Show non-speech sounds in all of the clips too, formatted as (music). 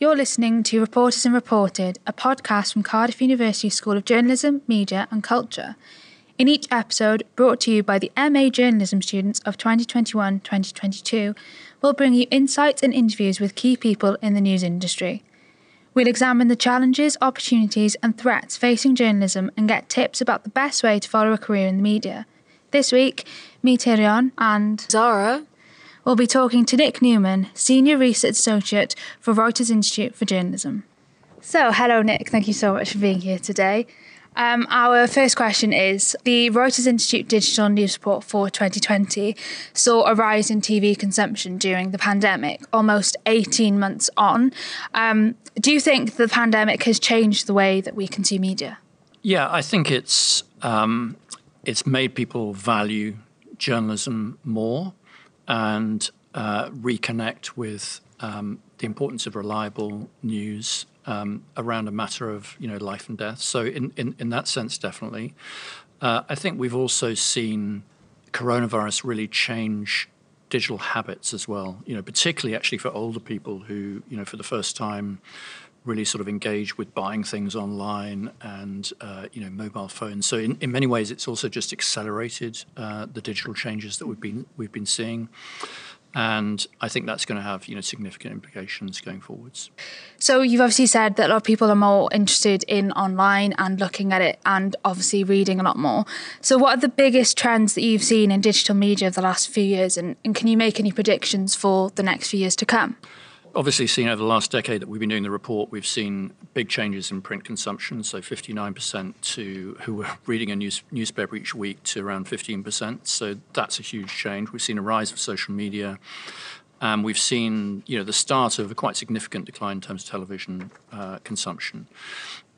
You're listening to Reporters and Reported, a podcast from Cardiff University School of Journalism, Media and Culture. In each episode, brought to you by the MA Journalism students of 2021 2022, we'll bring you insights and interviews with key people in the news industry. We'll examine the challenges, opportunities, and threats facing journalism and get tips about the best way to follow a career in the media. This week, me, Tyrion, and Zara We'll be talking to Nick Newman, Senior Research Associate for Reuters Institute for Journalism. So, hello, Nick. Thank you so much for being here today. Um, our first question is The Reuters Institute Digital News Report for 2020 saw a rise in TV consumption during the pandemic, almost 18 months on. Um, do you think the pandemic has changed the way that we consume media? Yeah, I think it's um, it's made people value journalism more and uh, reconnect with um, the importance of reliable news um, around a matter of you know life and death. So in in, in that sense, definitely. Uh, I think we've also seen coronavirus really change digital habits as well. You know, particularly actually for older people who you know for the first time really sort of engage with buying things online and uh, you know mobile phones. So in, in many ways, it's also just accelerated uh, the digital changes that we've been we've been seeing. And I think that's going to have you know significant implications going forwards. So you've obviously said that a lot of people are more interested in online and looking at it, and obviously reading a lot more. So what are the biggest trends that you've seen in digital media of the last few years, and, and can you make any predictions for the next few years to come? Obviously seen over the last decade that we've been doing the report, we've seen big changes in print consumption. So 59% to who were reading a news, newspaper each week to around 15%. So that's a huge change. We've seen a rise of social media. And we've seen, you know, the start of a quite significant decline in terms of television uh, consumption.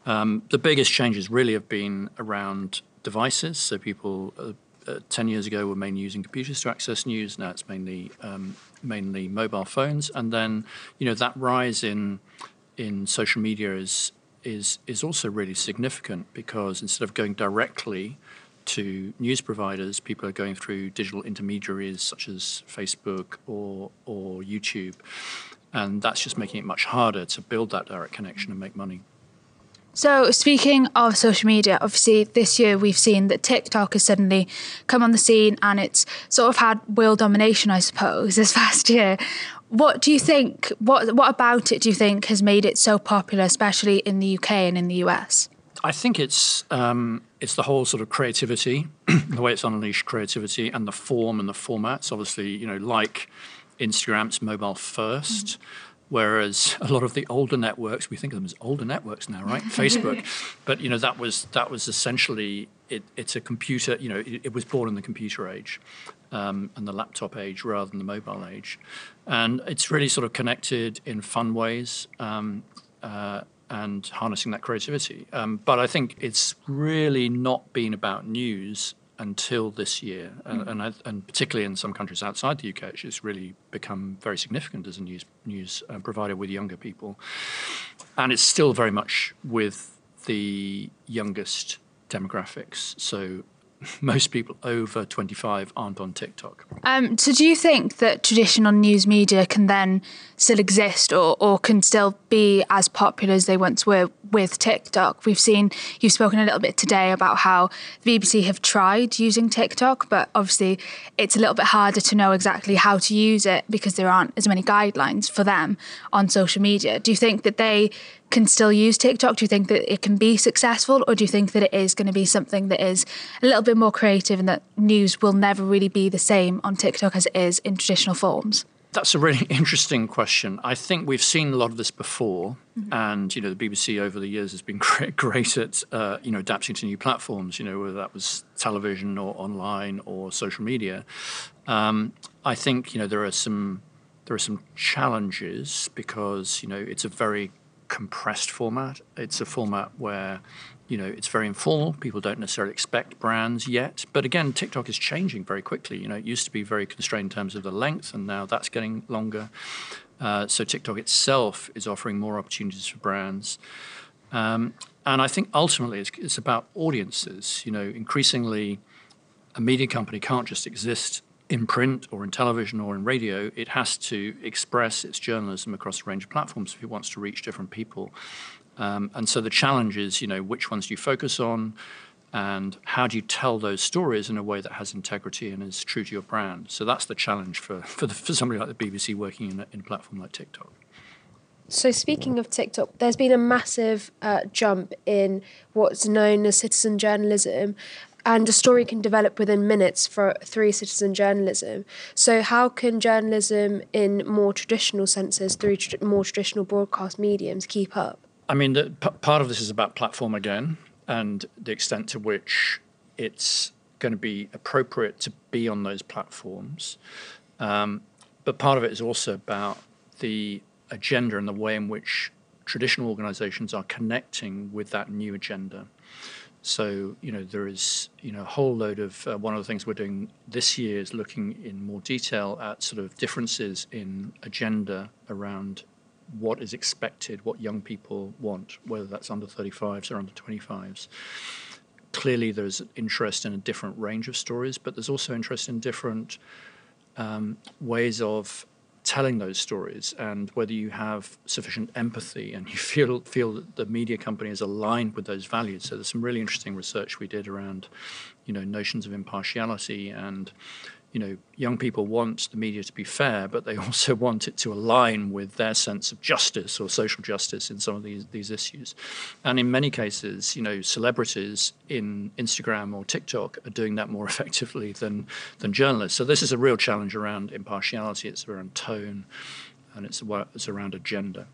Um, the biggest changes really have been around devices. So people uh, uh, 10 years ago were mainly using computers to access news. Now it's mainly um, mainly mobile phones. And then, you know, that rise in in social media is is is also really significant because instead of going directly to news providers, people are going through digital intermediaries such as Facebook or or YouTube. And that's just making it much harder to build that direct connection and make money. So, speaking of social media, obviously this year we've seen that TikTok has suddenly come on the scene and it's sort of had world domination, I suppose, (laughs) this past year. What do you think? What what about it do you think has made it so popular, especially in the UK and in the US? I think it's um, it's the whole sort of creativity, (clears throat) the way it's unleashed creativity, and the form and the formats. Obviously, you know, like Instagram's mobile 1st mm-hmm Whereas a lot of the older networks, we think of them as older networks now, right? (laughs) Facebook, but you know that was that was essentially it, it's a computer. You know, it, it, was born in the computer age um, and the laptop age rather than the mobile age, and it's really sort of connected in fun ways. Um, uh, and harnessing that creativity. Um, but I think it's really not been about news until this year, mm. and, and, and, particularly in some countries outside the UK, it's really become very significant as a news news uh, provider with younger people, and it's still very much with the youngest demographics. So most people over 25 aren't on TikTok. Um, so, do you think that traditional news media can then still exist or, or can still be as popular as they once were with TikTok? We've seen you've spoken a little bit today about how the BBC have tried using TikTok, but obviously it's a little bit harder to know exactly how to use it because there aren't as many guidelines for them on social media. Do you think that they can still use TikTok? Do you think that it can be successful, or do you think that it is going to be something that is a little bit more creative and that news will never really be the same on TikTok as it is in traditional forms? That's a really (laughs) interesting question. I think we've seen a lot of this before, mm-hmm. and you know the BBC over the years has been (laughs) great, great at uh, you know adapting to new platforms. You know whether that was television or online or social media. Um, I think you know there are some there are some challenges because you know it's a very compressed format. It's a format where you know it's very informal. People don't necessarily expect brands yet. But again, TikTok is changing very quickly. You know, it used to be very constrained in terms of the length, and now that's getting longer. Uh, so TikTok itself is offering more opportunities for brands. Um, and I think ultimately it's, it's about audiences. You know, increasingly, a media company can't just exist in print or in television or in radio, it has to express its journalism across a range of platforms if it wants to reach different people. Um, and so the challenge is, you know, which ones do you focus on, and how do you tell those stories in a way that has integrity and is true to your brand? So that's the challenge for for, the, for somebody like the BBC working in a, in a platform like TikTok. So, speaking of TikTok, there's been a massive uh, jump in what's known as citizen journalism, and a story can develop within minutes for through citizen journalism. So, how can journalism in more traditional senses, through more traditional broadcast mediums, keep up? I mean, the, p- part of this is about platform again, and the extent to which it's going to be appropriate to be on those platforms. Um, but part of it is also about the agenda and the way in which traditional organizations are connecting with that new agenda. So, you know, there is, you know, a whole load of uh, one of the things we're doing this year is looking in more detail at sort of differences in agenda around what is expected, what young people want, whether that's under 35s or under 25s. Clearly, there's interest in a different range of stories, but there's also interest in different um, ways of telling those stories and whether you have sufficient empathy and you (laughs) feel feel that the media company is aligned with those values. So there's some really interesting research we did around, you know, notions of impartiality and you know, young people want the media to be fair, but they (laughs) also want it to align with their sense of justice or social justice in some of these these issues. And in many cases, you know, celebrities in Instagram or TikTok are doing that more (laughs) effectively than than journalists. So this is a real challenge around impartiality. It's around tone, and it's it's around agenda.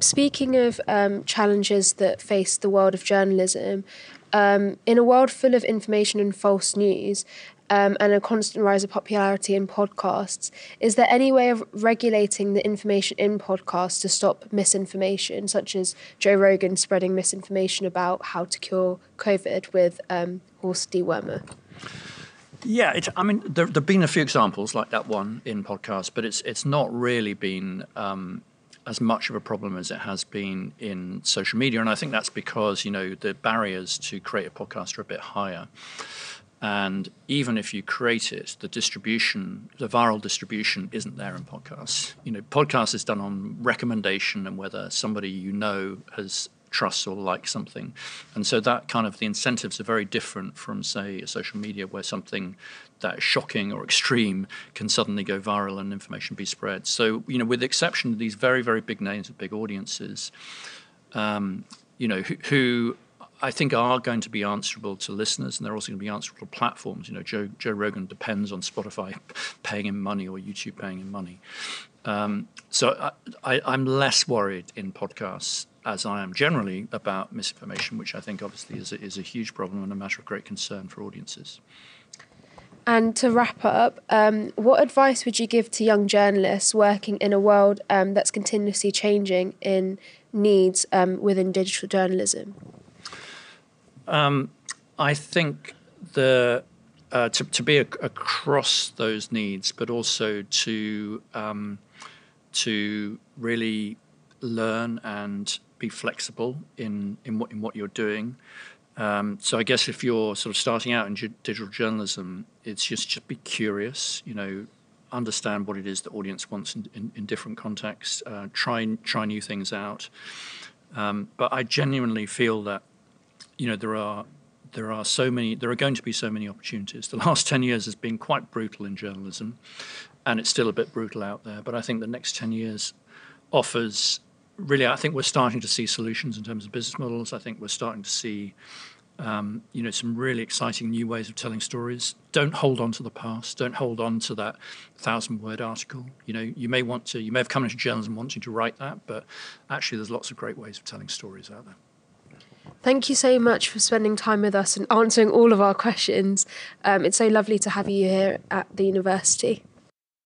Speaking of um, challenges that face the world of journalism, um, in a world full of information and false news, um, and a constant rise of popularity in podcasts. Is there any way of regulating the information in podcasts to stop misinformation, such as Joe Rogan spreading misinformation about how to cure COVID with um, horse dewormer? Yeah, it, I mean, there have been a few examples like that one in podcasts, but it's it's not really been um, as much of a problem as it has been in social media, and I think that's because you know the barriers to create a podcast are a bit higher. And even if you create it, the distribution, the viral distribution isn't there in podcasts. You know, podcast is done on recommendation and whether somebody you know has trusts or likes something. And so that kind of the incentives are very different from, say, social media where something that shocking or extreme can suddenly go viral and information be spread. So, you know, with the exception of these very, very big names with big audiences, um, you know, who, who I think are going to be answerable to listeners, and they're also going to be answerable to platforms. You know, Joe Joe Rogan depends on Spotify (laughs) paying him money or YouTube paying him money. Um, so I, am less worried in podcasts as I am generally about misinformation, which I think obviously is a, is a huge problem and a matter of great concern for audiences. And to wrap up, um, what advice would you give to young journalists working in a world um, that's continuously changing in needs um, within digital journalism? Um, I think the uh, to, to be a, across those needs, but also to um, to really learn and be flexible in in what in what you're doing. Um, so I guess if you're sort of starting out in digital journalism, it's just just be curious. You know, understand what it is the audience wants in, in, in different contexts. Uh, try try new things out. Um, but I genuinely feel that you know there are there are so many there are going to be so many opportunities. The last (laughs) ten years has been quite brutal in journalism, and it's still a bit brutal out there. But I think the next ten years offers really. I think we're starting to see solutions in terms of business models. I think we're starting to see. Um, you know, some really exciting new ways of telling stories. Don't hold on to the past. Don't hold on to that thousand-word article. You know, you may want to. You may have come into journalism wanting to write that, but actually, there's lots of great ways of telling stories out there. Thank you so much for spending time with us and answering all of our questions. Um, it's so lovely to have you here at the university.